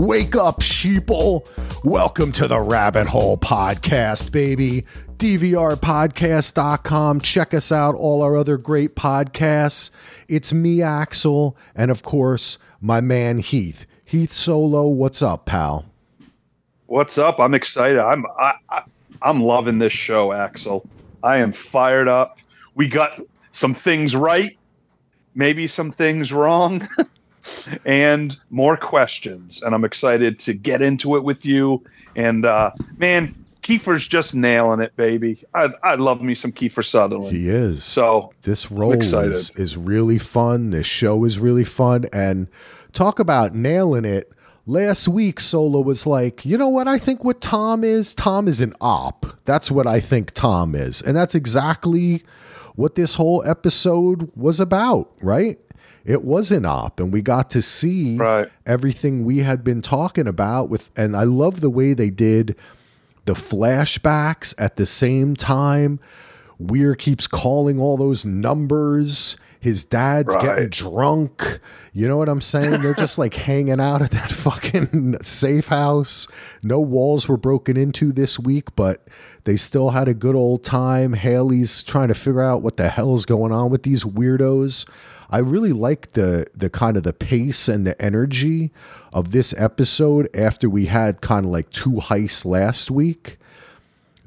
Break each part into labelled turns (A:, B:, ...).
A: Wake up, sheeple. Welcome to the Rabbit Hole Podcast, baby. DVRpodcast.com. Check us out, all our other great podcasts. It's me, Axel, and of course, my man Heath. Heath Solo, what's up, pal?
B: What's up? I'm excited. I'm I, I, I'm loving this show, Axel. I am fired up. We got some things right, maybe some things wrong, and more questions. And I'm excited to get into it with you. And uh, man, Kiefer's just nailing it, baby. I I love me some Kiefer Sutherland.
A: He is.
B: So
A: this role is, is really fun. This show is really fun. And talk about nailing it. Last week, Solo was like, you know what I think what Tom is? Tom is an op. That's what I think Tom is. And that's exactly what this whole episode was about, right? It was an op, and we got to see
B: Right.
A: everything we had been talking about with and I love the way they did the flashbacks at the same time. Weir keeps calling all those numbers. His dad's getting drunk. You know what I'm saying? They're just like hanging out at that fucking safe house. No walls were broken into this week, but they still had a good old time. Hailey's trying to figure out what the hell is going on with these weirdos. I really like the the kind of the pace and the energy of this episode after we had kind of like two heists last week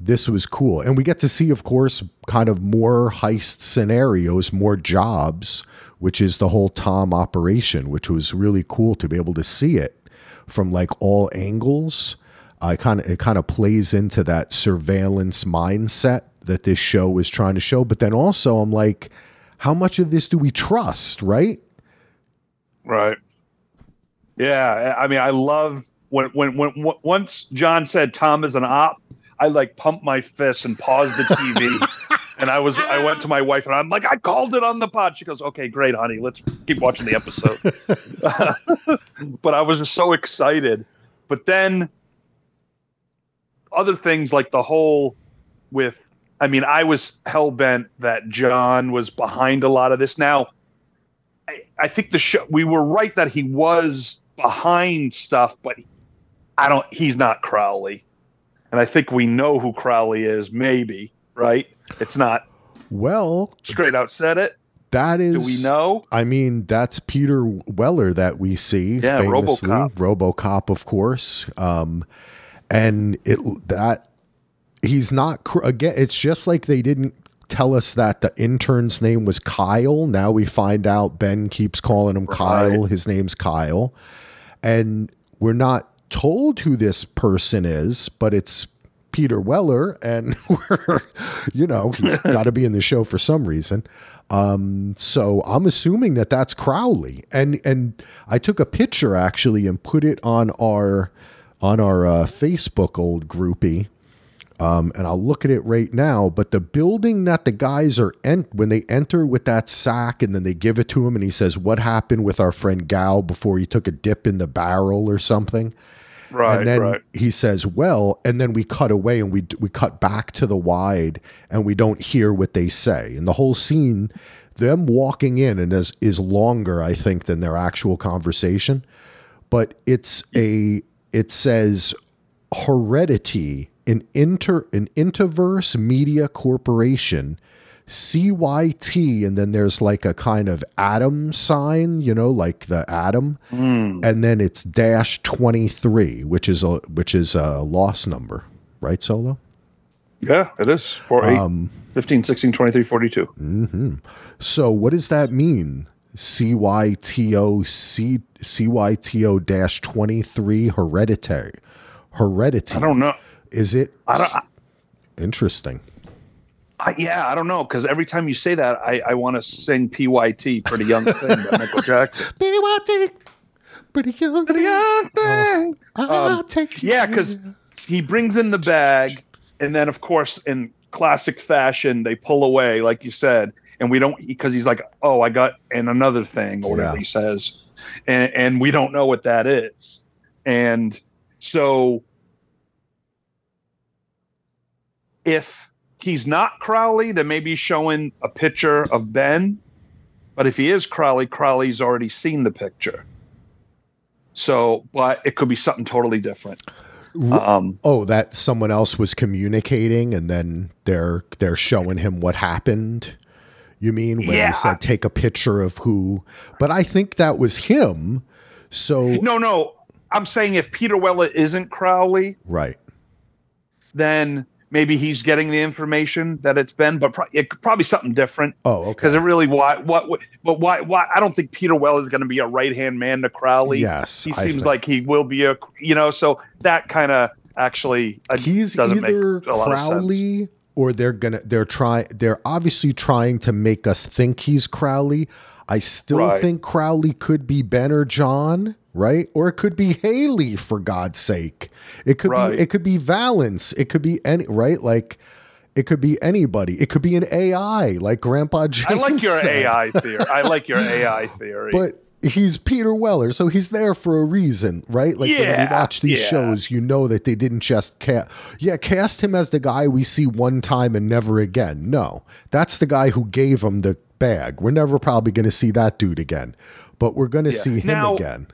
A: this was cool. And we get to see, of course, kind of more heist scenarios, more jobs, which is the whole Tom operation, which was really cool to be able to see it from like all angles. I kind of it kind of plays into that surveillance mindset that this show is trying to show. But then also I'm like, how much of this do we trust, right?
B: Right. Yeah, I mean, I love when when when once John said Tom is an op, I like pumped my fist and paused the TV, and I was I went to my wife and I'm like, I called it on the pod. She goes, Okay, great, honey, let's keep watching the episode. but I was just so excited. But then other things like the whole with I mean, I was hell bent that John was behind a lot of this. Now, I, I think the show we were right that he was behind stuff, but I don't. He's not Crowley, and I think we know who Crowley is. Maybe right? It's not
A: Well,
B: straight out said it.
A: That is, Do
B: we know?
A: I mean, that's Peter Weller that we see
B: Yeah,
A: famously,
B: RoboCop.
A: RoboCop, of course. Um, and it that he's not cr- again. It's just like they didn't tell us that the intern's name was Kyle. Now we find out Ben keeps calling him Kyle. His name's Kyle, and we're not told who this person is, but it's Peter Weller, and we're, you know, he's got to be in the show for some reason. Um, so I'm assuming that that's Crowley, and and I took a picture actually and put it on our on our uh, Facebook old groupie. Um, and I'll look at it right now. But the building that the guys are en- when they enter with that sack, and then they give it to him, and he says, "What happened with our friend Gao before he took a dip in the barrel or something?"
B: Right,
A: and then
B: right.
A: he says, "Well," and then we cut away and we we cut back to the wide, and we don't hear what they say. And the whole scene, them walking in, and is is longer, I think, than their actual conversation. But it's a it says heredity an inter an interverse media corporation CYT and then there's like a kind of atom sign, you know, like the atom. And then it's dash 23, which is a which is a Lost number, right Solo?
B: Yeah, it is. 4, 8,
A: Um,
B: 15, 16, 23, 42.
A: So what does that mean? CYTO C CYTO dash 23 hereditary. Heredity.
B: I don't know.
A: Is it
B: I don't. I,
A: interesting?
B: I, yeah, I don't know because every time you say that, I, I want to sing PYT, Pretty Young Thing by Michael Jackson.
A: Pretty pretty young.
B: Pretty Young Thing.
A: I'll
B: Um,
A: take you.
B: Yeah, because he brings in the bag, and then of course, in classic fashion, they pull away, like you said, and we don't because he's like, "Oh, I got and another thing," or whatever
A: Yeah.
B: he says, and, and we don't know what that is, and so if he's not Crowley, then maybe showing a picture of Ben. But if he is Crowley, Crowley's already seen the picture. So, but it could be something totally different. Um,
A: Oh, that someone else was communicating and then they're they're showing him what happened. You mean when
B: Yeah.
A: they said take a picture of who? But I think that was him. So
B: no, no, I'm saying if Peter Weller isn't Crowley,
A: right.
B: then maybe he's getting the information that it's been, but pro- it probably something different.
A: Oh, okay.
B: Because it really, why, what, what- but why, why? I don't think Peter Well is going to be a right hand man to Crowley.
A: Yes,
B: he
A: I
B: seems
A: think-
B: like he will be a, you know, so that kind of actually uh,
A: He's
B: doesn't make
A: either
B: a lot of sense.
A: Crowley or they're gonna they're trying they're obviously trying to make us think he's Crowley. I still
B: Right.
A: think Crowley could be Ben or John, right? Or it could be Hailey for God's sake. It could
B: Right.
A: be it could be Valence. It could be any right? Like it could be anybody. It could be an AI, like Grandpa James.
B: I like your
A: said.
B: AI theory. I like your AI theory.
A: But he's Peter Weller, so he's there for a reason, right? Like when we
B: Yeah,
A: watch these
B: yeah.
A: shows, you know that they didn't just cast. Yeah, cast him as the guy we see one time and never again. No, that's the guy who gave him the bag. We're never probably going to see that dude again, but we're going to see him
B: Now-
A: again.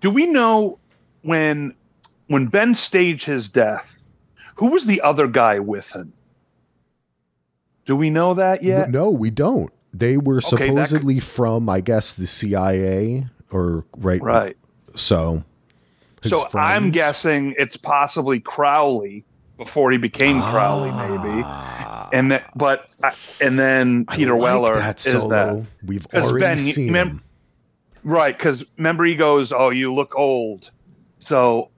B: Do we know when when Ben staged his death, who was the other guy with him? Do we know that yet?
A: No, we don't. They were
B: Okay, that could-
A: supposedly from, I guess, the CIA or right.
B: Right.
A: So,
B: So I'm guessing it's possibly Crowley before he became Crowley, maybe.
A: Ah,
B: And that, but uh, and then Peter
A: like
B: Weller
A: that
B: is
A: solo.
B: that
A: we've already
B: Ben,
A: seen
B: mem-
A: him.
B: Right? Because remember he goes, "Oh, you look old." So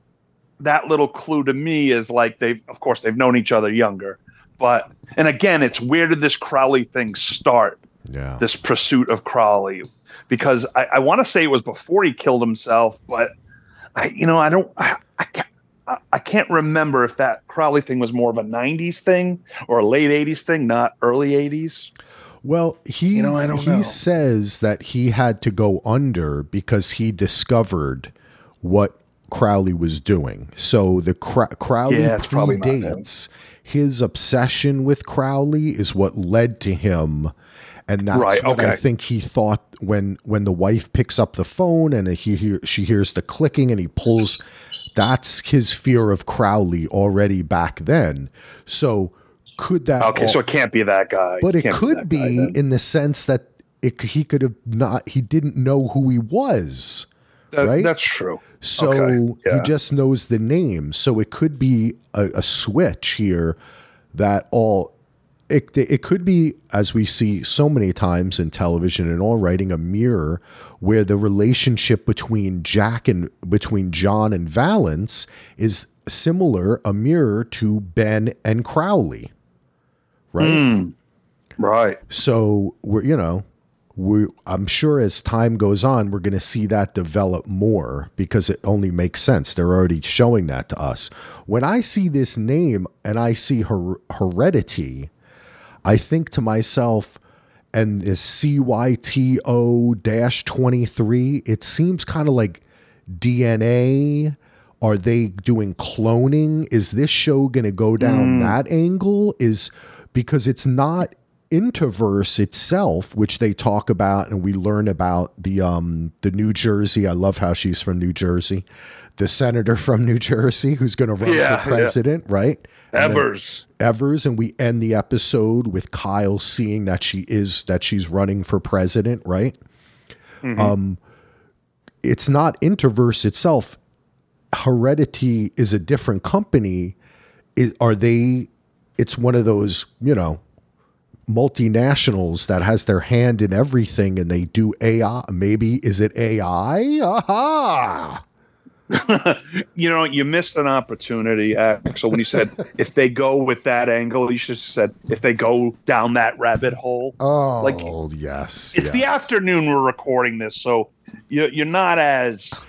B: that little clue to me is like they've, of course, they've known each other younger. But and again, it's where did this Crowley thing start?
A: Yeah.
B: this pursuit of Crowley because I, I want to say it was before he killed himself, but I, you know, I don't, I, I can't, I- I can't remember if that Crowley thing was more of a '90s thing or a late '80s thing, not early '80s.
A: Well, he
B: You know, I don't
A: he
B: know.
A: says that he had to go under because he discovered what Crowley was doing. So the Crowley
B: Yeah, it's probably not him.
A: predates his obsession with Crowley is what led to him. And that's
B: Right,
A: what I think he thought when when the wife picks up the phone and he hear, she hears the clicking and he pulls. That's his fear of Crowley already back then. So could that
B: Okay,
A: al-
B: so it can't be that guy.
A: but it
B: Can't
A: could
B: guy
A: be in the sense that it, he could have not he didn't know who he was
B: That-
A: right?
B: That's true.
A: so
B: Okay, yeah.
A: he just knows the name so it could be a, a switch here that all it, it could be as we see so many times in television and all writing a mirror where the relationship between jack and between john and valence is similar a mirror to ben and crowley right
B: Hmm. Right.
A: so we're you know we I'm sure as time goes on we're going to see that develop more because it only makes sense. They're already showing that to us. When I see this name and I see her heredity, I think to myself and this CYTO dash 23, it seems kind of like DNA. Are they doing cloning? Is this show going to go down that angle? Is because it's not Interverse itself, which they talk about and we learn about the um the New Jersey. I love how she's from New Jersey, the senator from New Jersey who's going to run
B: Yeah,
A: for
B: yeah.
A: president, right? And
B: Evers.
A: Evers, and we end the episode with Kyle seeing that she is that she's running for president, right? Um, it's not Interverse itself. Heredity is a different company. Is, are they? It's one of those, you know, multinationals that has their hand in everything, and they do AI. Maybe is it AI? Aha!
B: you know, you missed an opportunity, Axel, when you said if they go with that angle, you should have said if they go down that rabbit hole.
A: Oh,
B: Like,
A: yes.
B: It's the afternoon we're recording this, so you, you're not as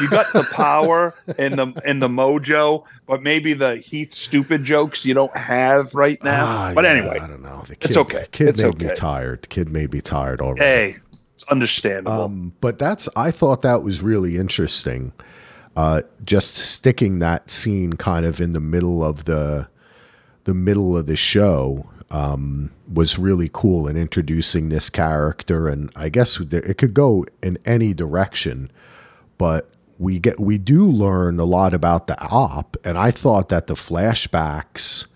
B: you got the power and the and the mojo, but maybe the Heath stupid jokes you don't have right now.
A: Ah,
B: but
A: yeah,
B: anyway,
A: I don't know. The
B: It's
A: kid,
B: okay.
A: Kid
B: It's
A: made me tired. The kid made me tired already.
B: hey, it's understandable.
A: Um, but that's I thought that was really interesting. Uh, just sticking that scene kind of in the middle of the the middle of the show um, was really cool in introducing this character, and I guess it could go in any direction. But we get we do learn a lot about the op, and I thought that the flashbacks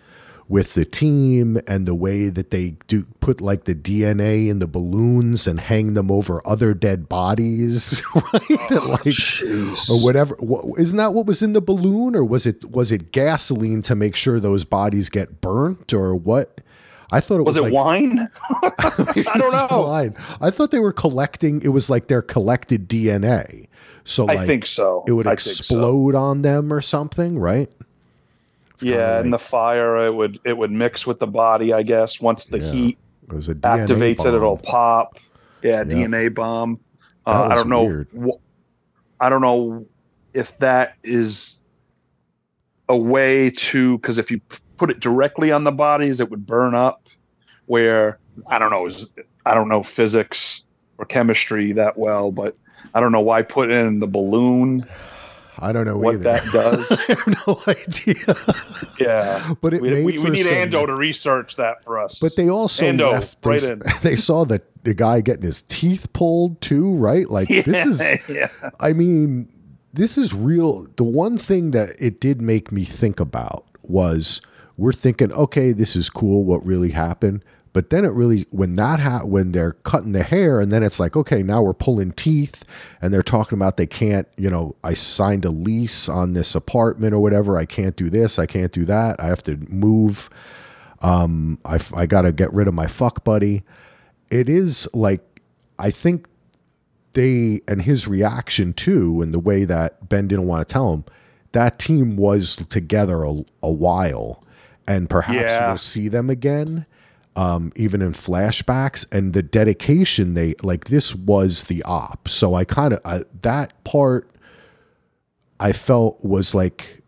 A: with the team and the way that they do put like the DNA in the balloons and hang them over other dead bodies, right?
B: Oh,
A: like or whatever. Isn't that what was in the balloon, or was it was it gasoline to make sure those bodies get burnt, or what? I thought it was,
B: was it
A: like
B: wine? I don't know.
A: fine. I thought they were collecting. It was like their collected DNA. So
B: I think so.
A: it would
B: I think so.
A: explode on them or something, right? kinda
B: Yeah,
A: like-
B: and the fire it would it would mix with the body. I guess once the
A: Yeah.
B: heat
A: It was a DNA
B: activates it,
A: bomb.
B: it'll pop. Yeah,
A: Yeah.
B: DNA bomb. Uh, I don't know.
A: weird.
B: I don't know if that is a way to because if you put it directly on the bodies, it would burn up. Where I don't know is I don't know physics or chemistry that well, but I don't know why put in the balloon
A: I don't know
B: what
A: either.
B: that does.
A: I have no idea.
B: yeah,
A: but it
B: we,
A: made
B: we, we need
A: some-
B: Ando to research that for us.
A: But they also
B: Ando,
A: left. They,
B: right
A: they saw the the guy getting his teeth pulled too, right? Like this is.
B: yeah.
A: I mean, this is real. The one thing that it did make me think about was we're thinking, okay, this is cool. What really happened? But then it really, when that ha- when they're cutting the hair, and then it's like, okay, now we're pulling teeth, and they're talking about they can't, you know, I signed a lease on this apartment or whatever. I can't do this. I can't do that. I have to move. Um, I I got to get rid of my fuck buddy. It is like, I think they and his reaction too, and the way that Ben didn't want to tell him, that team was together a, a while, and perhaps
B: Yeah.
A: we'll see them again, um, even in flashbacks. And the dedication they like this was the op. So I kind of that part I felt was like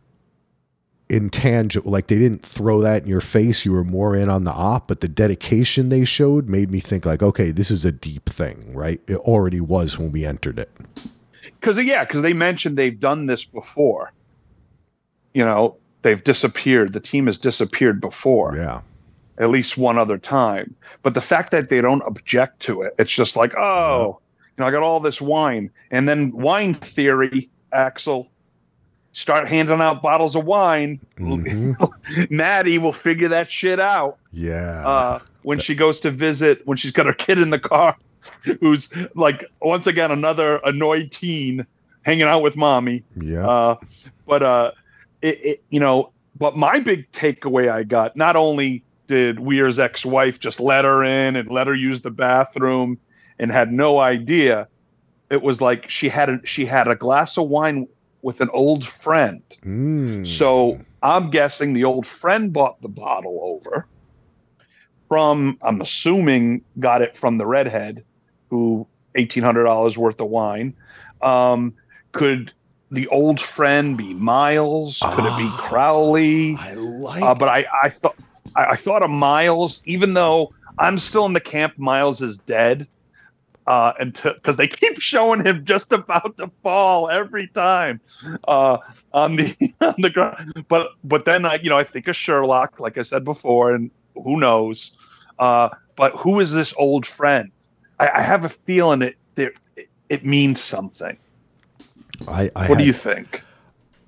A: intangible like they didn't throw that in your face you were more in on the op but the dedication they showed made me think like okay this is a deep thing right it already was when we entered it
B: because yeah, because they mentioned they've done this before. You know, they've disappeared. The team has disappeared before,
A: yeah
B: at least one other time. But the fact that they don't object to it, it's just like, oh, you know, I got all this wine, and then wine theory, Axel. Start handing out bottles of wine.
A: Mhm.
B: Madi will figure that shit out
A: yeah
B: uh, when she goes to visit when she's got her kid in the car who's like once again another annoyed teen hanging out with mommy
A: yeah
B: uh, but uh, it, it you know but my big takeaway i got not only did weir's ex-wife just let her in and let her use the bathroom and had no idea it was like she had a she had a glass of wine with an old friend
A: Mm.
B: so I'm guessing the old friend bought the bottle over from, I'm assuming, got it from the redhead who $1,800 worth of wine. Um, could the old friend be Miles? Could it be
A: Ah.
B: Crowley?
A: i like
B: Uh, but I, I thought I, I thought of Miles, even though I'm still in the camp Miles is dead. Uh, until because they keep showing him just about to fall every time uh, on the on the ground. But but then I you know I think of Sherlock, like I said before, and who knows? Uh, but who is this old friend? I, I have a feeling it, it it means something.
A: I, I
B: What do you think?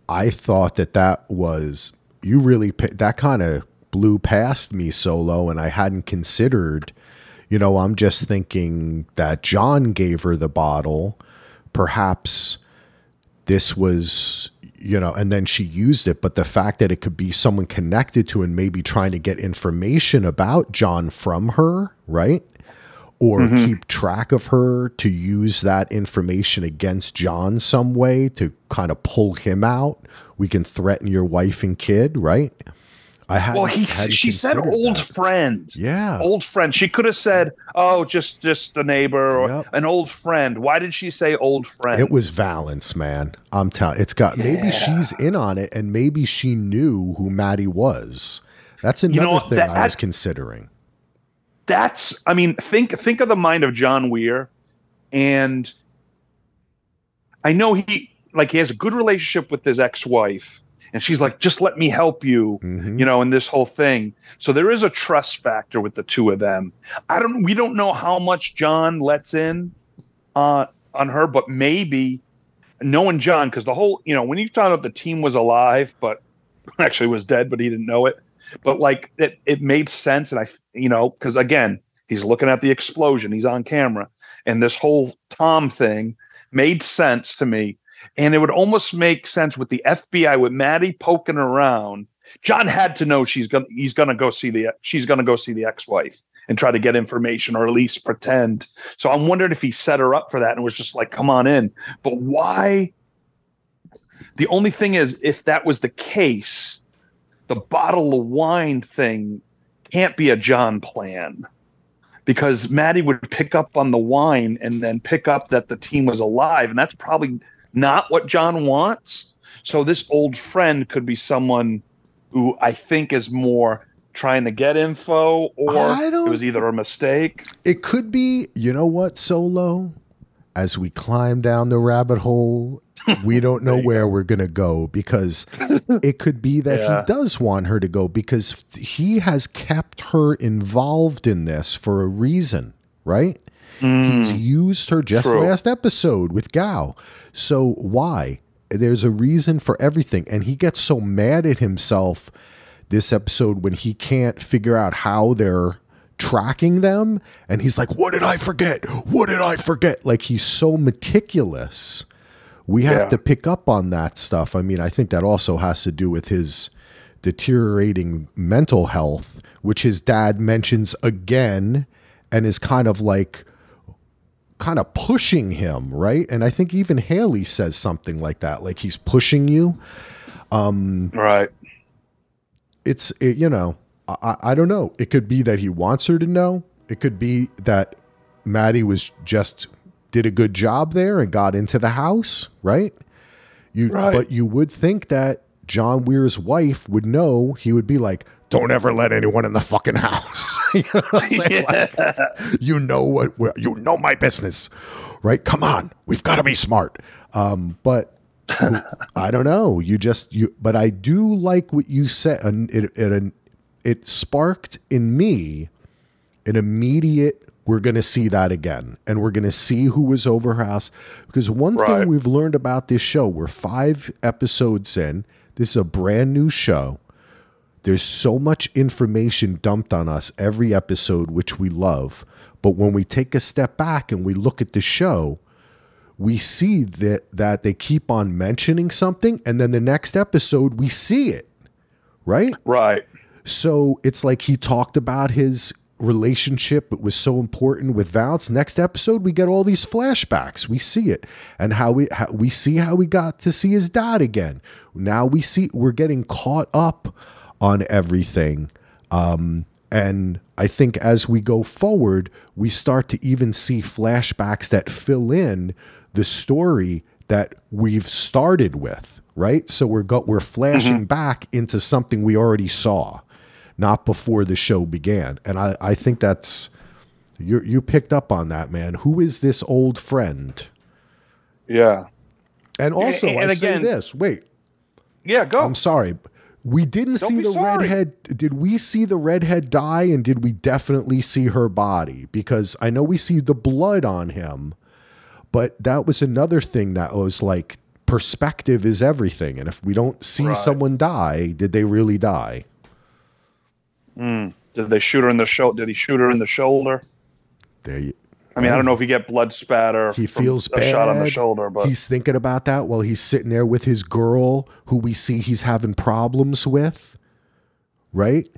A: I thought that that was you really that kind of blew past me solo, and I hadn't considered. You know, I'm just thinking that John gave her the bottle. Perhaps this was, you know, and then she used it. But the fact that it could be someone connected to and maybe trying to get information about John from her, right? Or mm-hmm. keep track of her to use that information against John some way to kind of pull him out. We can threaten your wife and kid, right? I had
B: Well, he
A: hadn't
B: she said old
A: that.
B: friend.
A: Yeah.
B: old friend. She could have said, "Oh, just just a neighbor or
A: Yep.
B: an old friend." Why did she say old friend?
A: It was Valence, man. I'm telling. It's got maybe she's in on it, and maybe she knew who Madi was. That's another
B: know,
A: thing I was
B: that-
A: considering.
B: That's. I mean, think think of the mind of John Weir, and I know he like he has a good relationship with his ex-wife, and she's like, "Just let me help you."
A: Mhm.
B: you know, in this whole thing. So there is a trust factor with the two of them. I don't we don't know how much John lets in uh on her, but maybe knowing John, because the whole, you know, when you found out the team was alive, but actually was dead, but he didn't know it. But like it, it made sense. And I, you know, because again, he's looking at the explosion, he's on camera. And this whole Tom thing made sense to me. And it would almost make sense with the FBI with Madi poking around. John had to know she's gonna he's gonna go see the she's gonna go see the ex-wife and try to get information or at least pretend. So I'm wondering if he set her up for that and was just like, come on in. But why? The only thing is, if that was the case, the bottle of wine thing can't be a John plan because Madi would pick up on the wine and then pick up that the team was alive. And that's probably not what John wants. So this old friend could be someone who I think is more trying to get info or it was either a mistake.
A: It could be, you know what, Solo? As we climb down the rabbit hole, we don't know where go. we're going to go because it could be that yeah. he does want her to go because he has kept her involved in this for a reason, right? Mm, He's used her just true. last episode with Gao. So why? There's a reason for everything. And he gets so mad at himself this episode when he can't figure out how they're tracking them and he's like what did i forget? What did i forget? Like he's so meticulous. We have yeah. to pick up on that stuff. I mean i think that also has to do with his deteriorating mental health which his dad mentions again and is kind of like kind of pushing him right? And i think even hailey says something like that like he's pushing you.
B: Um right.
A: it's it, you know I, I don't know. It could be that he wants her to know. It could be that Madi was just did a good job there and got into the house, right? You right. but you would think that John Weir's wife would know. He would be like, "Don't ever let anyone in the fucking house." you know what I'm? Yeah. Like, you know what? You know my business, right? Come on, we've got to be smart. Um, but I don't know. You just you, but I do like what you said. It, it, it sparked in me an immediate. We're going to see that again, and we're going to see who was over house. Because one right. thing we've learned about this show, we're five episodes in. This is a brand new show. There's so much information dumped on us every episode, which we love. But when we take a step back and we look at the show, we see that that they keep on mentioning something and then the next episode we see it right
B: right
A: so it's like he talked about his relationship it was so important with Vance. Next episode, we get all these flashbacks. We see it, and how we how, we see how we got to see his dad again. Now we see we're getting caught up on everything, um, and I think as we go forward, we start to even see flashbacks that fill in the story that we've started with, right? So we're go- we're flashing mm-hmm. back into something we already saw, not before the show began. And I, I think that's you you picked up on that, man. Who is this old friend?
B: Yeah.
A: And also, and, and I again, say this. Wait.
B: Yeah, go.
A: I'm sorry. We didn't Don't see the sorry. redhead. Did we see the redhead die? And did we definitely see her body? Because I know we see the blood on him, but that was another thing that was like perspective is everything. And if we don't see right. someone die, did they really die?
B: Mm. Did they shoot her in the shoulder? Did he shoot her in the shoulder?
A: There you,
B: I mean, I don't know if you get blood spatter.
A: He feels bad.
B: shot on the shoulder, but
A: he's thinking about that while he's sitting there with his girl, who we see he's having problems with. Right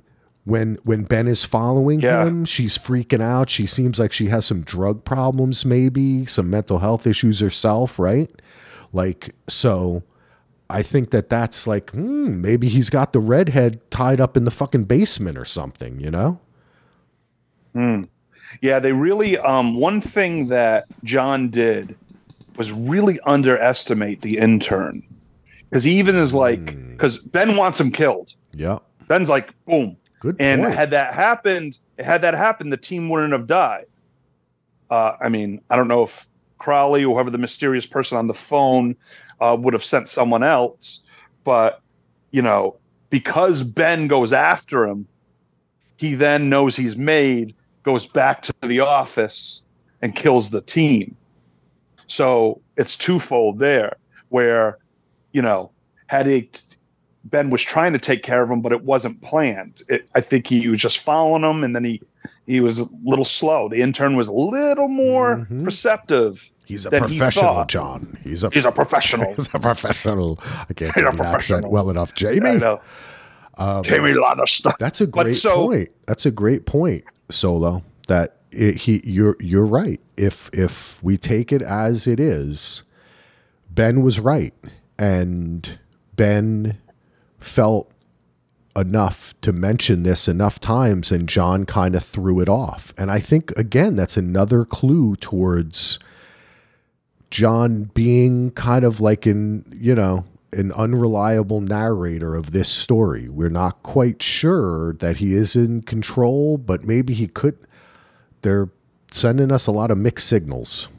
A: when when Ben is following yeah. him, she's freaking out. She seems like she has some drug problems, maybe some mental health issues herself. Right, like so. I think that that's like hmm, maybe he's got the redhead tied up in the fucking basement or something. You know.
B: Hmm. Yeah, they really. Um, one thing that John did was really underestimate the intern because he even is like, because hmm. mm. Ben wants him killed.
A: Yeah.
B: Ben's like, boom.
A: Good.
B: And
A: point.
B: had that happened, had that happened, the team wouldn't have died. Uh, I mean, I don't know if Crowley or whoever the mysterious person on the phone uh, would have sent someone else, but you know, because Ben goes after him, he then knows he's made goes back to the office and kills the team. So it's twofold there. where, you know, had he Ben was trying to take care of him, but it wasn't planned. It, I think he was just following him, and then he he was a little slow. The intern was a little more
A: Mhm.
B: perceptive.
A: He's a
B: he
A: professional,
B: thought.
A: John. He's a
B: He's a professional.
A: he's a professional. I can't
B: He's
A: do the accent well enough.
B: I
A: Jamie,
B: know.
A: um,
B: Jaime Lannister.
A: that's a great
B: so-
A: point. That's a great point, Solo. That it, he, you're you're right. If if we take it as it is, Ben was right, and Ben felt enough to mention this enough times, and John kind of threw it off. And I think again, that's another clue towards John being kind of like an you know an unreliable narrator of this story. We're not quite sure that he is in control, but maybe he could. They're sending us a lot of mixed signals.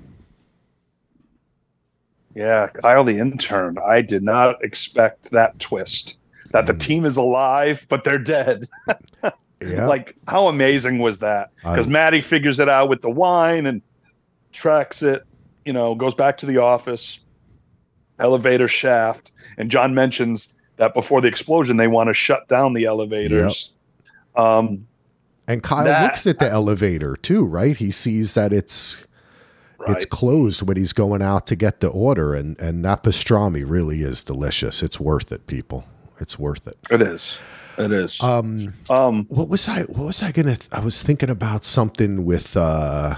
B: Yeah, Kyle the intern. I did not expect that twist. That
A: Hmm.
B: the team is alive, but they're dead.
A: Yeah,
B: Like, how amazing was that? Because
A: I-
B: Madi figures it out with the wine and tracks it, you know, goes back to the office, elevator shaft. And John mentions that before the explosion, they want to shut down the elevators. Um,
A: and Kyle
B: that-
A: looks at the elevator too, right? He sees that it's
B: right.
A: it's closed when he's going out to get the order, and and that pastrami really is delicious. It's worth it, people. It's worth it.
B: it is. It is.
A: Um,
B: um,
A: what was I what was I gonna th- I was thinking about something with uh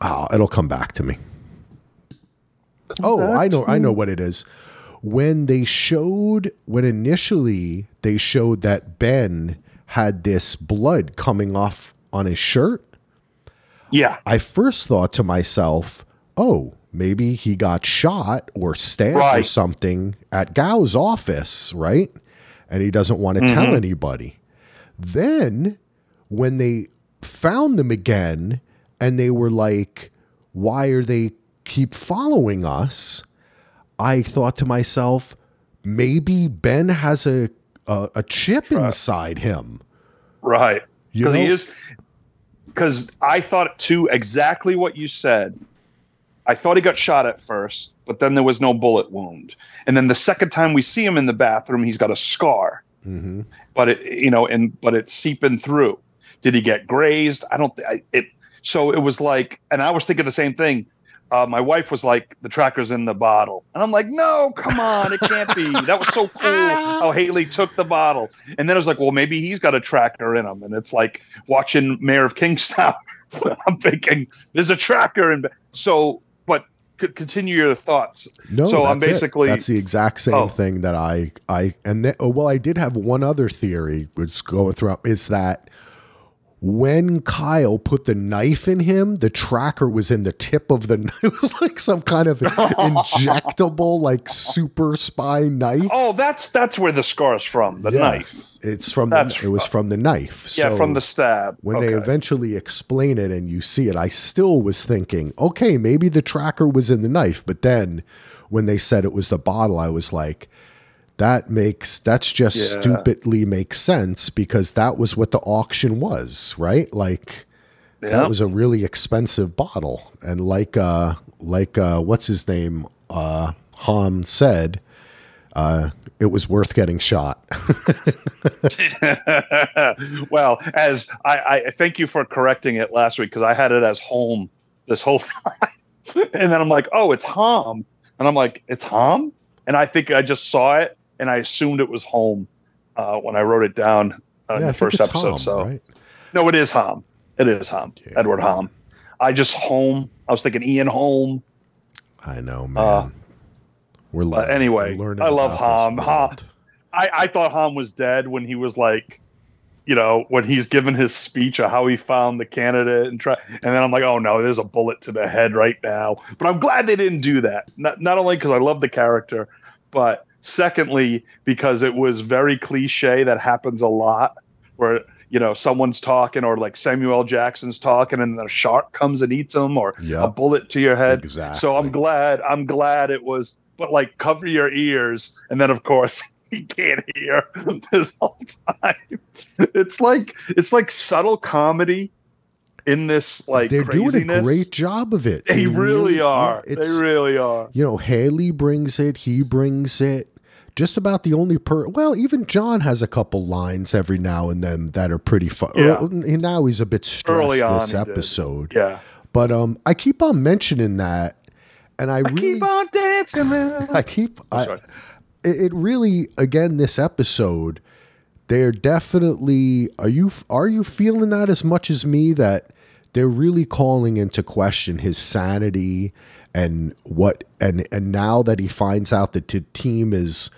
A: oh it'll come back to me. Oh, I know I know what it is. When they showed when initially they showed that Ben had this blood coming off on his shirt,
B: yeah.
A: I first thought to myself, "Oh, maybe he got shot or stabbed or something at Gao's office, right?" And he doesn't want to tell mm-hmm. anybody. Then, when they found them again and they were like, "Why are they keep following us?" I thought to myself, maybe Ben has a a, a chip inside him.
B: Right. Because he is. Because I thought too exactly what you said. I thought he got shot at first, but then there was no bullet wound. And then the second time we see him in the bathroom, he's got a scar,
A: hmm
B: but it you know, and but it's seeping through. Did he get grazed? I don't. I, it. So it was like, and I was thinking the same thing. Uh, my wife was like, "The tracker's in the bottle," and I'm like, "No, come on, it can't be." That was so cool how Hailey took the bottle, and then I was like, "Well, maybe he's got a tracker in him," and it's like watching Mayor of Kingstown. I'm thinking there's a tracker, and so, continue your thoughts.
A: No,
B: So I'm
A: that's it.
B: basically-
A: that's the exact same
B: Oh.
A: thing that I I and then, oh, well, I did have one other theory, which going through is that when Kyle put the knife in him, the tracker was in the tip of the. Knife. It was like some kind of injectable, like super spy knife.
B: Oh, that's that's where the scar's from, the
A: Yeah.
B: knife.
A: It's from
B: That's-
A: the, it was from the knife.
B: Yeah,
A: So
B: from the stab.
A: when they eventually explain it and you see it, I still was thinking, okay, maybe the tracker was in the knife. But then when they said it was the bottle, I was like, that makes that's just
B: Yeah.
A: stupidly makes sense because that was what the auction was, right? Like
B: Yeah.
A: that was a really expensive bottle. And like uh like uh what's his name? Uh Han said, uh, it was worth getting shot.
B: well, as I, I thank you for correcting it last week because I had it as home this whole time, and then I'm like, oh, it's hom, and I'm like, it's hom, and I think I just saw it and I assumed it was home uh, when I wrote it down uh, in
A: Yeah, I
B: the first episode.
A: Hom,
B: so
A: right?
B: no, it is hom. It is hom.
A: Yeah.
B: Edward Homm. I just home. I was thinking Ian Home.
A: I know, man.
B: Uh,
A: we're
B: but
A: learning.
B: anyway,
A: We're learning
B: I love
A: Homm.
B: Hom- I, I thought Homm was dead when he was like, you know, when he's given his speech of how he found the candidate and try, and then I'm like, oh no, there's a bullet to the head right now. But I'm glad they didn't do that. Not not only because I love the character, but secondly because it was very cliche. That happens a lot, where you know someone's talking or like Samuel Jackson's talking, and then a shark comes and eats them or a bullet to your head.
A: Exactly.
B: So I'm glad. I'm glad it was. But like, cover your ears, and then of course he can't hear this whole time. It's like it's like subtle comedy, in this like
A: They're doing a great job of it.
B: They, really are.
A: yeah,
B: they really are.
A: you know, Hailey brings it, he brings it. Just about the only per well, even John has a couple lines every now and then that are pretty fun.
B: Yeah.
A: Now he's a bit stressed
B: on,
A: this
B: did.
A: episode.
B: Yeah.
A: But um I keep on mentioning that and I, really
B: Keep on dancing. man.
A: I keep I, it, it really again this episode they're definitely are you are you feeling that as much as me that they're really calling into question his sanity and what and and now that he finds out that the team is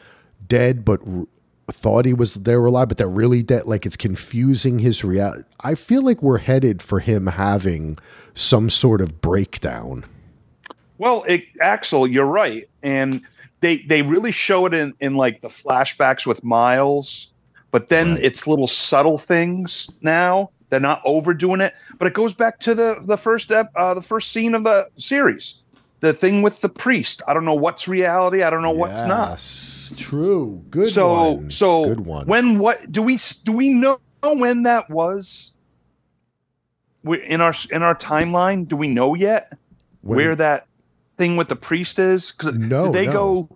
A: dead but r- thought he was there alive but they're really dead like it's confusing his reality i feel like we're headed for him having some sort of breakdown
B: Well, it, Axel, you're right, and they they really show it in in like the flashbacks with Miles, but then
A: Right.
B: it's little subtle things now. They're not overdoing it, but it goes back to the the first ep, uh, the first scene of the series, the thing with the priest. I don't know what's reality. I don't know what's not.
A: Yes, true good
B: so
A: one
B: so
A: good one
B: when what do we do we know when that was? We- In our in our timeline, do we know yet?
A: When-
B: where that thing with the priest is? Because
A: No,
B: did they
A: no.
B: go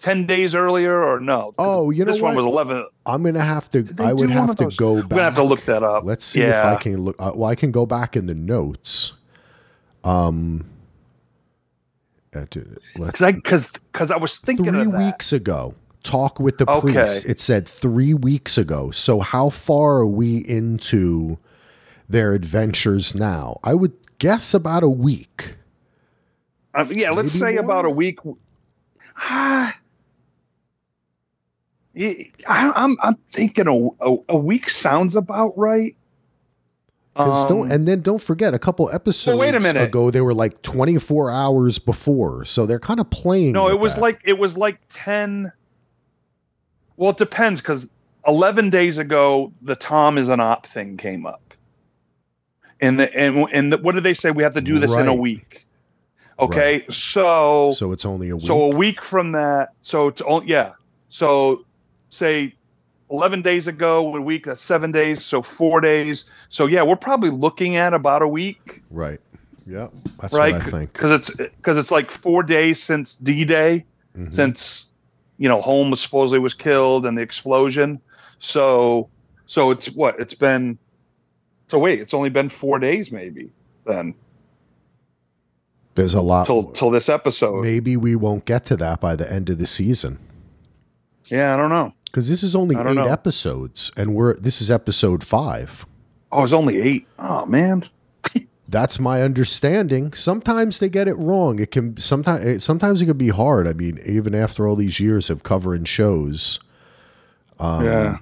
B: ten days earlier or no?
A: Oh, you know
B: this one
A: what?
B: was eleven.
A: I'm gonna have to. I would have to go
B: We're
A: back.
B: gonna have to look that up.
A: Let's see if I can look. Uh, well, I can go back in the notes. Um, uh,
B: Because I because because I was thinking
A: three weeks ago, talk with the
B: Okay.
A: priest. It said three weeks ago. So how far are we into their adventures now? I would guess about a week.
B: Uh, yeah, let's say
A: more?
B: about a week. Ah, I, I'm I'm thinking a, a, a week sounds about right. Um,
A: don't, and then don't forget, a couple episodes
B: wait a minute.
A: ago, they were like 24 hours before. So they're kind of playing.
B: No, it was
A: that.
B: like it was like ten. Well, it depends because eleven days ago the Tom is an op thing came up, and the and and the, what did they say? We have to do this in a week. Okay, so
A: So it's only a week.
B: so a week from that, so it's oh yeah, so say eleven days ago, a week that's seven days, so four days. So yeah, we're probably looking at about a week,
A: right. Yeah. That's
B: right?
A: what I think.
B: Because it's because it's like four days since D Day.
A: Mhm.
B: since you know Holmes supposedly was killed and the explosion. So so it's what it's been. So wait, it's only been four days maybe then
A: There's a lot.
B: till till this episode.
A: Maybe we won't get to that by the end of the season
B: Yeah, I don't know.
A: Because this is only eight
B: know.
A: episodes, and we're this is episode five.
B: Oh, it's only eight. Oh man.
A: That's my understanding. Sometimes they get it wrong. It can sometimes sometimes it can be hard. I mean, even after all these years of covering shows. Um,
B: yeah.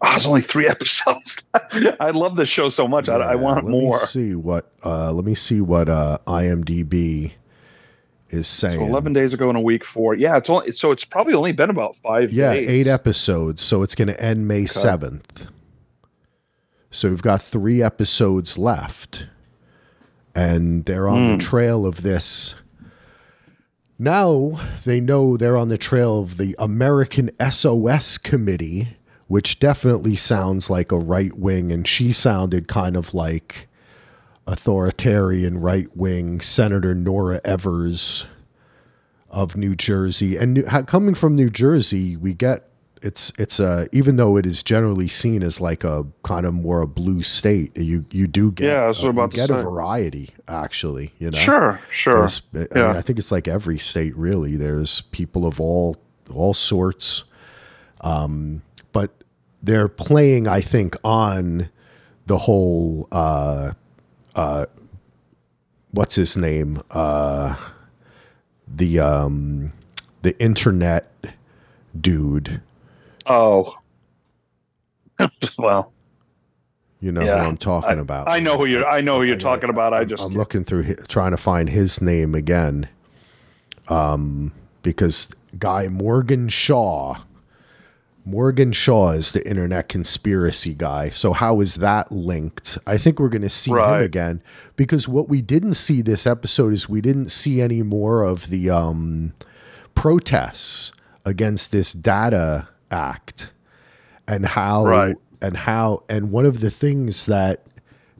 B: Oh, it's only three episodes. I love this show so much. I, I want
A: let
B: more.
A: Me see what. Uh, let me see what uh, IMDb is saying.
B: So Eleven days ago in a week four. Yeah, it's only so it's probably only been about five.
A: Yeah,
B: days.
A: eight episodes. So it's going to end May seventh. So we've got three episodes left, and they're on
B: Hmm.
A: the trail of this. Now they know they're on the trail of the American SOS Committee, which definitely sounds like a right wing, and she sounded kind of like authoritarian right wing Senator Nora Evers of New Jersey. And New, coming from New Jersey, we get it's it's a even though it is generally seen as like a kind of more a blue state, you you do get
B: Yeah,
A: uh,
B: about
A: get a variety actually. You know,
B: Sure, sure.
A: I, mean, I think it's like every state really. There's people of all all sorts, um, but they're playing, I think, on the whole. Uh, uh, what's his name? Uh, the um, the internet dude.
B: Oh. well,
A: You know
B: Yeah,
A: who I'm talking about.
B: I know who you're. I know who you're
A: I-
B: talking about. I
A: I'm-
B: just
A: I'm looking through trying to find his name again. Um, because guy Morgan Shaw. Morgan Shaw is the internet conspiracy guy. So how is that linked? I think we're going to see him again because what we didn't see this episode is we didn't see any more of the um, protests against this data act and how
B: Right.
A: and how and one of the things that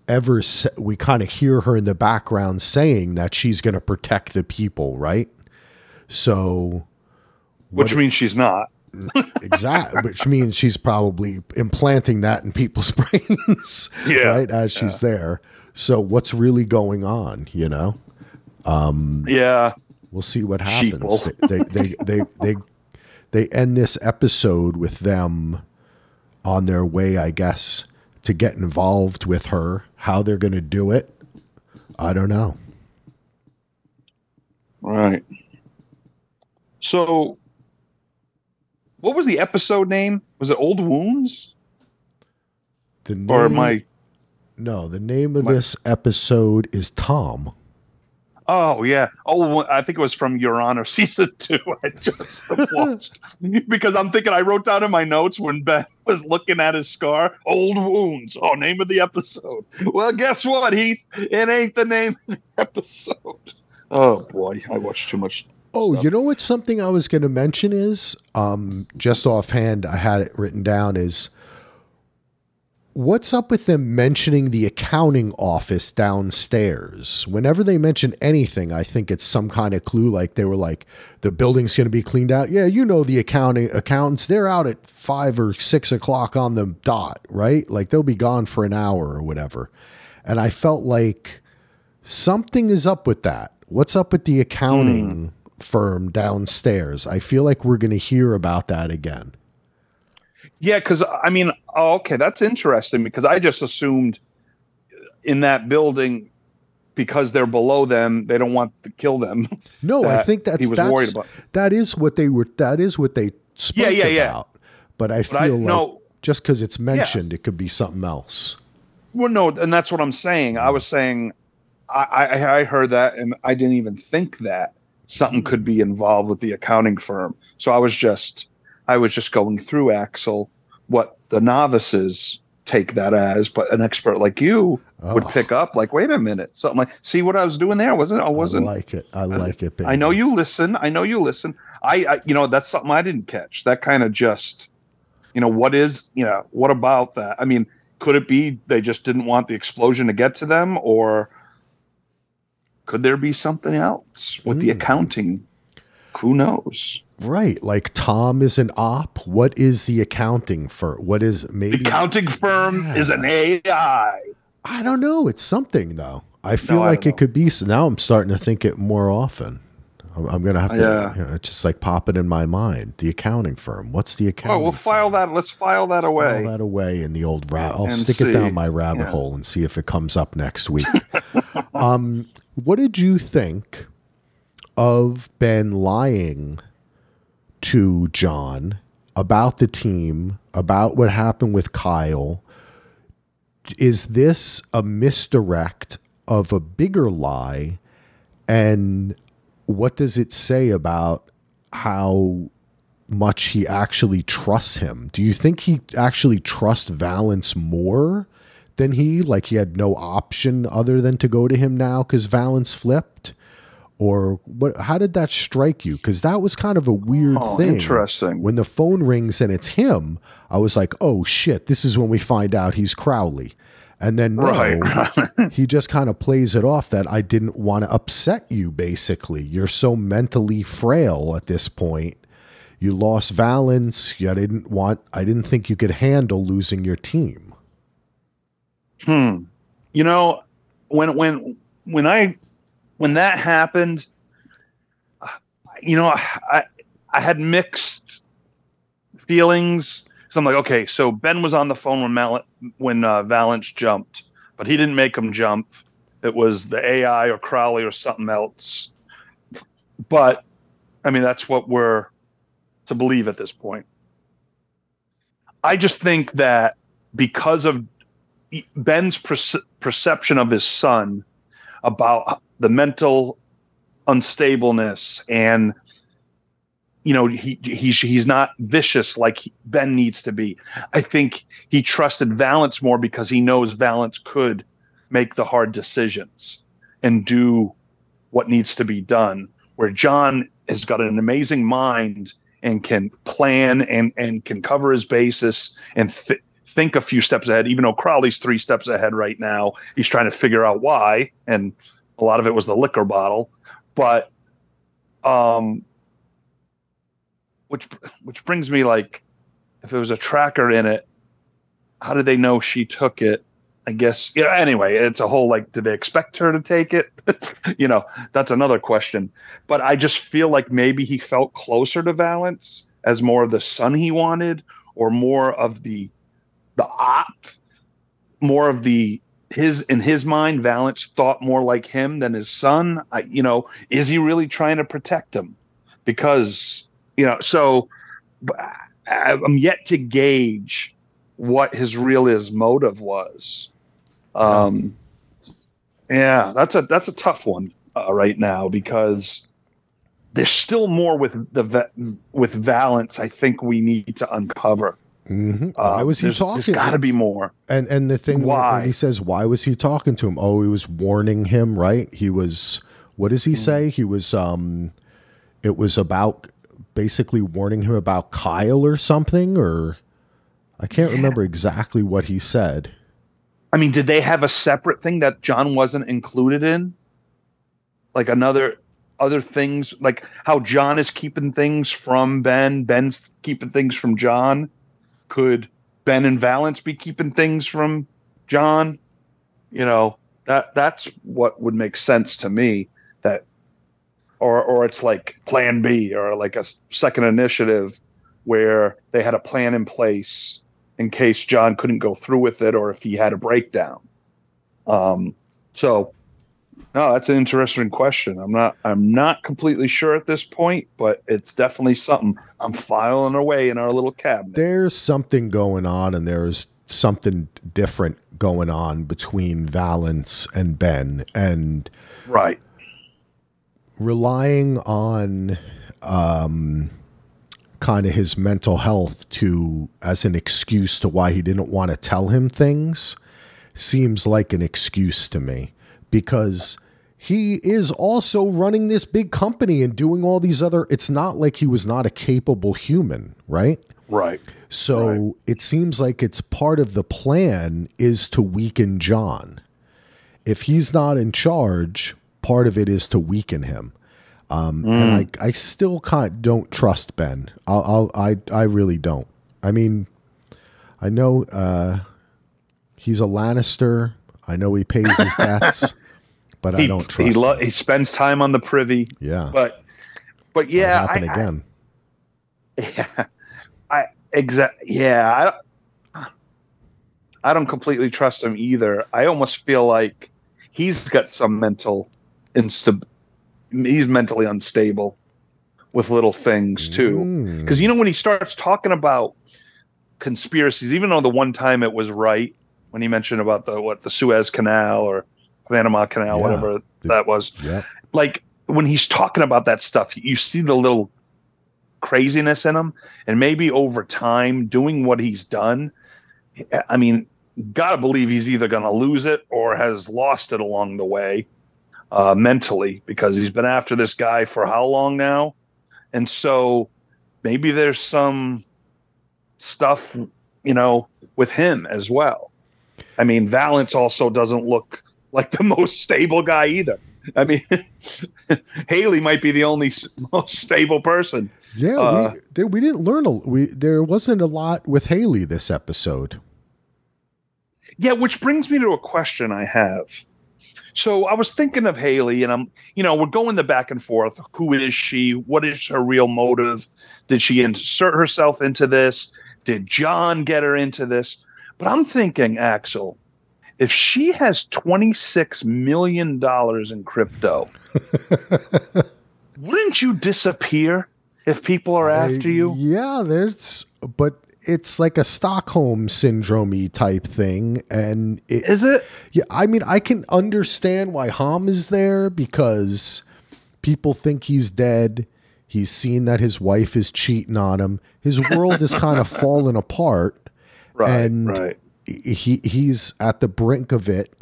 A: ever sa- we kind of hear her in the background saying that she's going to protect the people, right? So
B: which means she's not.
A: Exactly, which means she's probably implanting that in people's brains,
B: Yeah.
A: right? As she's there. So what's really going on? You know, um,
B: Yeah.
A: we'll see what happens. They, they, they, they, they, they end this episode with them on their way, I guess, to get involved with her. How they're going to do it, I don't know.
B: Right. So, what was the episode name? Was it Old Wounds?
A: The name,
B: Or I?
A: no, the name of
B: my-
A: this episode is Tom.
B: Oh yeah. Oh, I think it was from Your Honor season two. I just watched because I'm thinking I wrote down in my notes when Ben was looking at his scar, "Old Wounds." Oh, name of the episode. Well, guess what, Heath? It ain't the name of the episode. Oh boy, I watched too much.
A: Oh,
B: stuff.
A: you know what? Something I was going to mention is, um, just offhand, I had it written down is, what's up with them mentioning the accounting office downstairs? Whenever they mention anything, I think it's some kind of clue. Like they were like, the building's going to be cleaned out. Yeah, you know the accounting accountants. They're out at five or six o'clock on the dot, right? Like they'll be gone for an hour or whatever. And I felt like something is up with that. What's up with the accounting firm downstairs? I feel like we're going to hear about that again.
B: Yeah, because I mean, oh, okay, that's interesting because I just assumed in that building because they're below them, they don't want to kill them.
A: No, I think that's
B: he was
A: that's
B: worried about.
A: that is what they were. That is what they spoke
B: Yeah, yeah, yeah.
A: about. But I
B: But I
A: feel like
B: no,
A: just because it's mentioned, it could be something else.
B: well, no, and that's what I'm saying. I was saying, I, I I heard that, and I didn't even think that something could be involved with the accounting firm. So I was just, I was just going through Axel, what the novices take that as, but an expert like you would
A: Oh,
B: pick up, like, wait a minute, something like, see what I was doing there, wasn't it? I wasn't.
A: I like it. I like it.
B: I know you listen. I know you listen. I, I you know, that's something I didn't catch. That kind of just, you know, what is, you know, what about that? I mean, could it be they just didn't want the explosion to get to them, or could there be something else with the
A: Mm.
B: accounting? Who knows?
A: Right. Like Tom is an op. What is the accounting for? What is maybe The
B: accounting firm is an AI.
A: I don't know. It's something though. I feel
B: I
A: like
B: don't
A: it could be. So now I'm starting to think it more often. I'm, I'm gonna have to.
B: Yeah.
A: You know, just like pop it in my mind. The accounting firm. What's the accounting?
B: Oh, we'll file
A: firm?
B: that. Let's file that away.
A: File that away in the old rat. I'll
B: And
A: stick it down my rabbit
B: yeah.
A: hole and see if it comes up next week. um, what did you think of Ben lying to John about the team, about what happened with Kyle? Is this a misdirect of a bigger lie? And what does it say about how much he actually trusts him. Do you think he actually trusts Valence more than he? Like he had no option other than to go to him now because Valence flipped? Or what? How did that strike you? Because that was kind of a weird
B: Oh,
A: thing.
B: interesting.
A: When the phone rings and it's him, I was like, "Oh shit! This is when we find out he's Crowley." And then no,
B: Right.
A: he just kind of plays it off that I didn't want to upset you. Basically, you're so mentally frail at this point. You lost Valence. I didn't want. I didn't think you could handle losing your team.
B: Hmm. You know, when when when I when that happened, you know, I I had mixed feelings. So I'm like, okay, so Ben was on the phone when Mal- when uh, jumped, but he didn't make him jump. It was the AI or Crowley or something else. But I mean, that's what we're to believe at this point. I just think that because of Ben's perce- perception of his son about the mental unstableness and you know he he's he's not vicious like Ben needs to be. I think he trusted Valence more because he knows Valence could make the hard decisions and do what needs to be done. Where John has got an amazing mind and can plan and and can cover his basis and fi- think a few steps ahead, even though Crowley's three steps ahead right now. He's trying to figure out why, and a lot of it was the liquor bottle. But um which which brings me like if there was a tracker in it, how did they know she took it? I guess yeah. Anyway, it's a whole like, did they expect her to take it? you know, that's another question. But I just feel like maybe he felt closer to Valence as more of the son he wanted, or more of the the op, more of the his in his mind. Valence thought more like him than his son. I, you know, is he really trying to protect him? Because you know, so I'm yet to gauge what his real his motive was. Um, yeah, that's a that's a tough one uh, right now because there's still more with the with Valence. I think we need to uncover.
A: Mm-hmm. Why was he
B: there's,
A: talking?
B: There's got to be more.
A: And and the thing
B: Why?
A: when he says why was he talking to him? Oh, he was warning him, right? He was. What does he say? He was. Um, it was about basically warning him about Kyle or something, or I can't remember exactly what he said.
B: I mean, did they have a separate thing that John wasn't included in? Like another other things, like how John is keeping things from Ben, Ben's keeping things from John. Could Ben and Valence be keeping things from John? You know, that that's what would make sense to me. That or or it's like plan B or like a second initiative where they had a plan in place in case John couldn't go through with it or if he had a breakdown. Um, so no, that's an interesting question. I'm not I'm not completely sure at this point, but it's definitely something I'm filing away in our little cabinet.
A: There's something going on and there's something different going on between Valence and Ben and
B: right.
A: relying on um, kind of his mental health to as an excuse to why he didn't want to tell him things seems like an excuse to me because he is also running this big company and doing all these other it's not like he was not a capable human right
B: Right.
A: so
B: Right.
A: it seems like it's part of the plan is to weaken John. If he's not in charge, part of it is to weaken him. Um, And I, I still can't, don't trust Ben. I'll, I'll, I, I really don't. I mean, I know uh, he's a Lannister. I know he pays his debts, but I don't
B: he,
A: trust
B: lo-
A: him.
B: he spends time on the privy,
A: Yeah,
B: but but
A: Might
B: yeah,
A: happen
B: I,
A: again.
B: I, yeah, I exact yeah, I, I don't completely trust him either. I almost feel like he's got some mental instab he's mentally unstable with little things too.
A: Mm.
B: Because you know when he starts talking about conspiracies, even though the one time it was right when he mentioned about the what the Suez Canal or Panama Canal,
A: Yeah.
B: whatever that was,
A: Yep.
B: like when he's talking about that stuff, you see the little craziness in him, and maybe over time doing what he's done. I mean, gotta believe he's either gonna lose it or has lost it along the way uh, mentally because he's been after this guy for how long now, and so maybe there's some stuff, you know, with him as well. I mean, Valence also doesn't look like the most stable guy either. I mean, Hailey might be the only most stable person.
A: Yeah,
B: Uh,
A: we there, we didn't learn a we there wasn't a lot with Hailey this episode.
B: Yeah, which brings me to a question I have. So I was thinking of Hailey, and I'm, you know, we're going the back and forth. Who is she? What is her real motive? Did she insert herself into this? Did John get her into this? But I'm thinking, Axel, if she has $26 million in crypto, wouldn't you disappear if people are after
A: Uh,
B: you?
A: Yeah, there's but it's like a Stockholm syndrome type thing and it,
B: Is it?
A: yeah, I mean I can understand why Homm is there because people think he's dead. He's seen that his wife is cheating on him. His world is kind of fallen apart.
B: Right,
A: And-
B: right.
A: he he's at the brink of it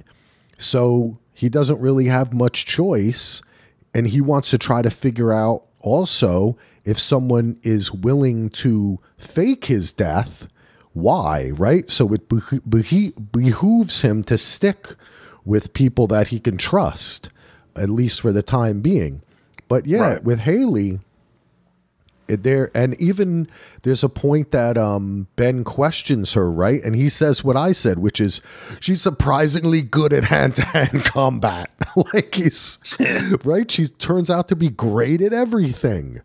A: so he doesn't really have much choice and he wants to try to figure out also if someone is willing to fake his death why, right? So it beh- beh- behooves him to stick with people that he can trust, at least for the time being. But yeah,
B: Right.
A: with Hailey, there and even there's a point that um Ben questions her, right? And he says what I said, which is she's surprisingly good at hand-to-hand combat. like he's right? She turns out to be great at everything.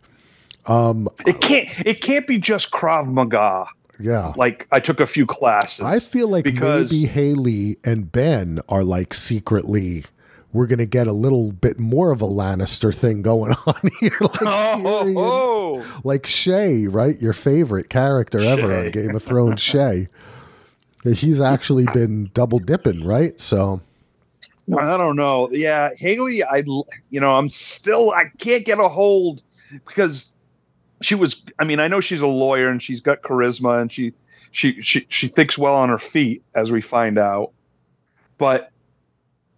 B: It can't. It can't be just Krav Maga.
A: Yeah.
B: Like I took a few classes.
A: I feel like
B: because
A: maybe Hailey and Ben are like secretly we're gonna get a little bit more of a Lannister thing going on here, like
B: Oh,
A: Tyrion,
B: oh,
A: like Shae, right? Your favorite character ever on Game of Thrones, Shae. He's actually been double dipping, right? So.
B: I don't know. Yeah, Hailey. I you know I'm still I can't get a hold because she was. I mean I know she's a lawyer and she's got charisma and she she she she thinks well on her feet as we find out. But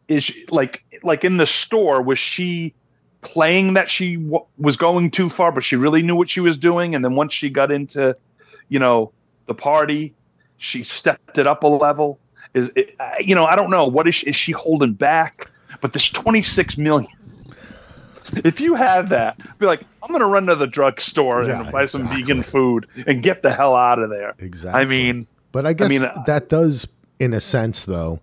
B: is she, like like in the store was she playing that she w- was going too far but she really knew what she was doing? And then once she got into you know the party she stepped it up a level? Is it, you know i don't know. What is she, is she holding back? But this 26 million if you have that be like i'm gonna run to the drugstore
A: Yeah,
B: and buy some vegan food and get the hell out of there
A: exactly.
B: i mean
A: But I guess I
B: mean, uh,
A: that does, in a sense, though,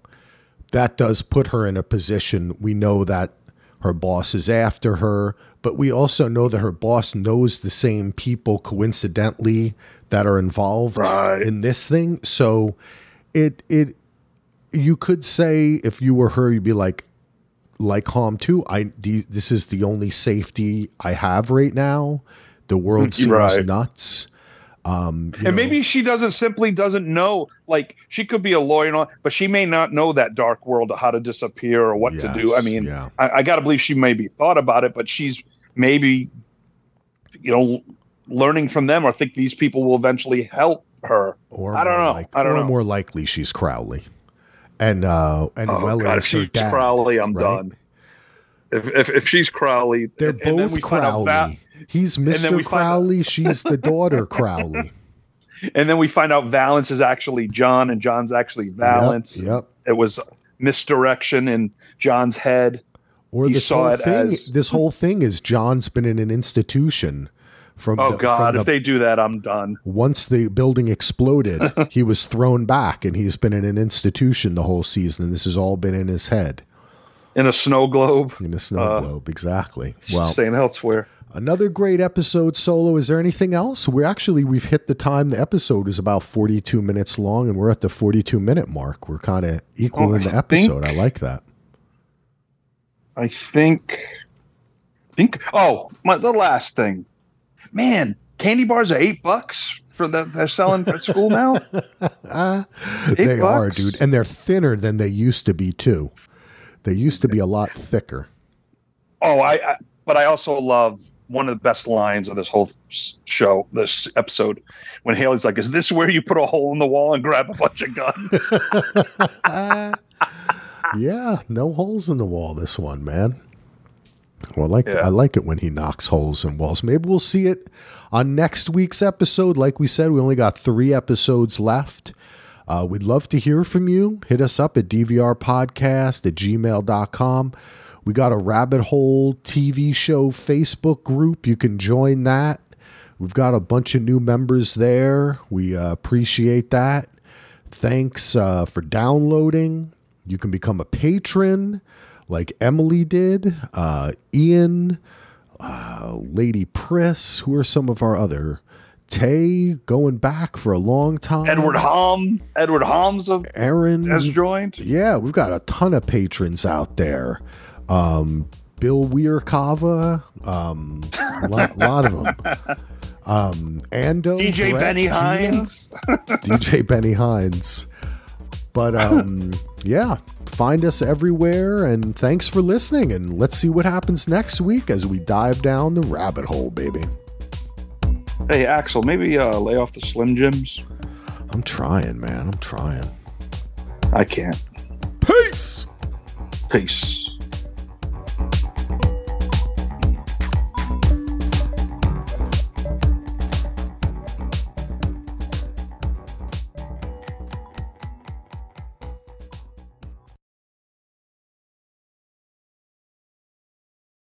A: that does put her in a position. We know that her boss is after her, but we also know that her boss knows the same people coincidentally that are involved
B: Right.
A: in this thing. So it it you could say if you were her, you'd be like, like Homm too. I this is the only safety I have right now. The world seems
B: Right.
A: nuts. Um, you
B: and
A: know.
B: maybe she doesn't simply doesn't know like she could be a lawyer all, but she may not know that dark world of how to disappear or what to do i mean
A: yeah.
B: I, I gotta believe she maybe thought about it but she's maybe you know learning from them or think these people will eventually help her
A: Or
B: I don't know.
A: Like,
B: I don't know.
A: more likely, she's Crowley, and uh, and
B: oh
A: Weller
B: god if
A: is her
B: she's
A: dad.
B: crowley i'm
A: right?
B: done if, if, if she's crowley
A: They're
B: and- and then
A: both
B: we find out
A: Crowley. He's
B: we find out-
A: Crowley. She's the daughter Crowley.
B: and then we find out valence is actually john and john's actually valence
A: Yep. yep.
B: it was misdirection in john's head
A: Or
B: He
A: this
B: saw
A: whole thing.
B: as-
A: This whole thing is John's been in an institution from.
B: Oh
A: the,
B: God!
A: from
B: If
A: the-
B: they do that, I'm done.
A: once the building exploded, he was thrown back, and he's been in an institution the whole season. And this has all been in his head
B: In a snow globe,
A: in a snow
B: Uh,
A: globe. Exactly. Well,
B: staying elsewhere.
A: Another great episode solo. Is there anything else? We're actually we've hit the time. The episode is about 42 minutes long and we're at the 42 minute mark. We're kind of equal in the episode.
B: think-
A: I like that.
B: I think. Think. Oh, my, the last thing, man. Candy bars are eight bucks for the they're selling at school now.
A: Uh, they are, dude, and they're thinner than they used to be too. They used to be a lot thicker.
B: Oh, I, I. But I also love one of the best lines of this whole show, this episode, when Hailey's like, "Is this where you put a hole in the wall and grab a bunch of guns?"
A: yeah, no holes in the wall. This one, man. Well, I like
B: Yeah.
A: I like it when he knocks holes in walls. Maybe we'll see it on next week's episode. Like we said, we only got three episodes left. Uh, we'd love to hear from you. Hit us up at dvrpodcast at gmail.com. We got a rabbit hole TV show Facebook group. You can join that. We've got a bunch of new members there. We uh, appreciate that. Thanks uh, for downloading. You can become a patron like Emily did, uh, Ian, uh, Lady Priss. Who are some of our other? Tay going back for a long time.
B: Edward Homm, Edward Holmes of,
A: Aaron
B: has joined.
A: yeah, we've got a ton of patrons out there. Um, Bill Weirkava, um, a lot, lot of them. Um, Ando,
B: DJ
A: Brett,
B: Benny
A: Gina,
B: Hines.
A: DJ Benny Hines. But um, yeah, find us everywhere, and thanks for listening. And let's see what happens next week as we dive down the rabbit hole, baby.
B: Hey, Axel, maybe uh, lay off the Slim Jims.
A: I'm trying, man. I'm trying.
B: I can't.
A: Peace.
B: Peace.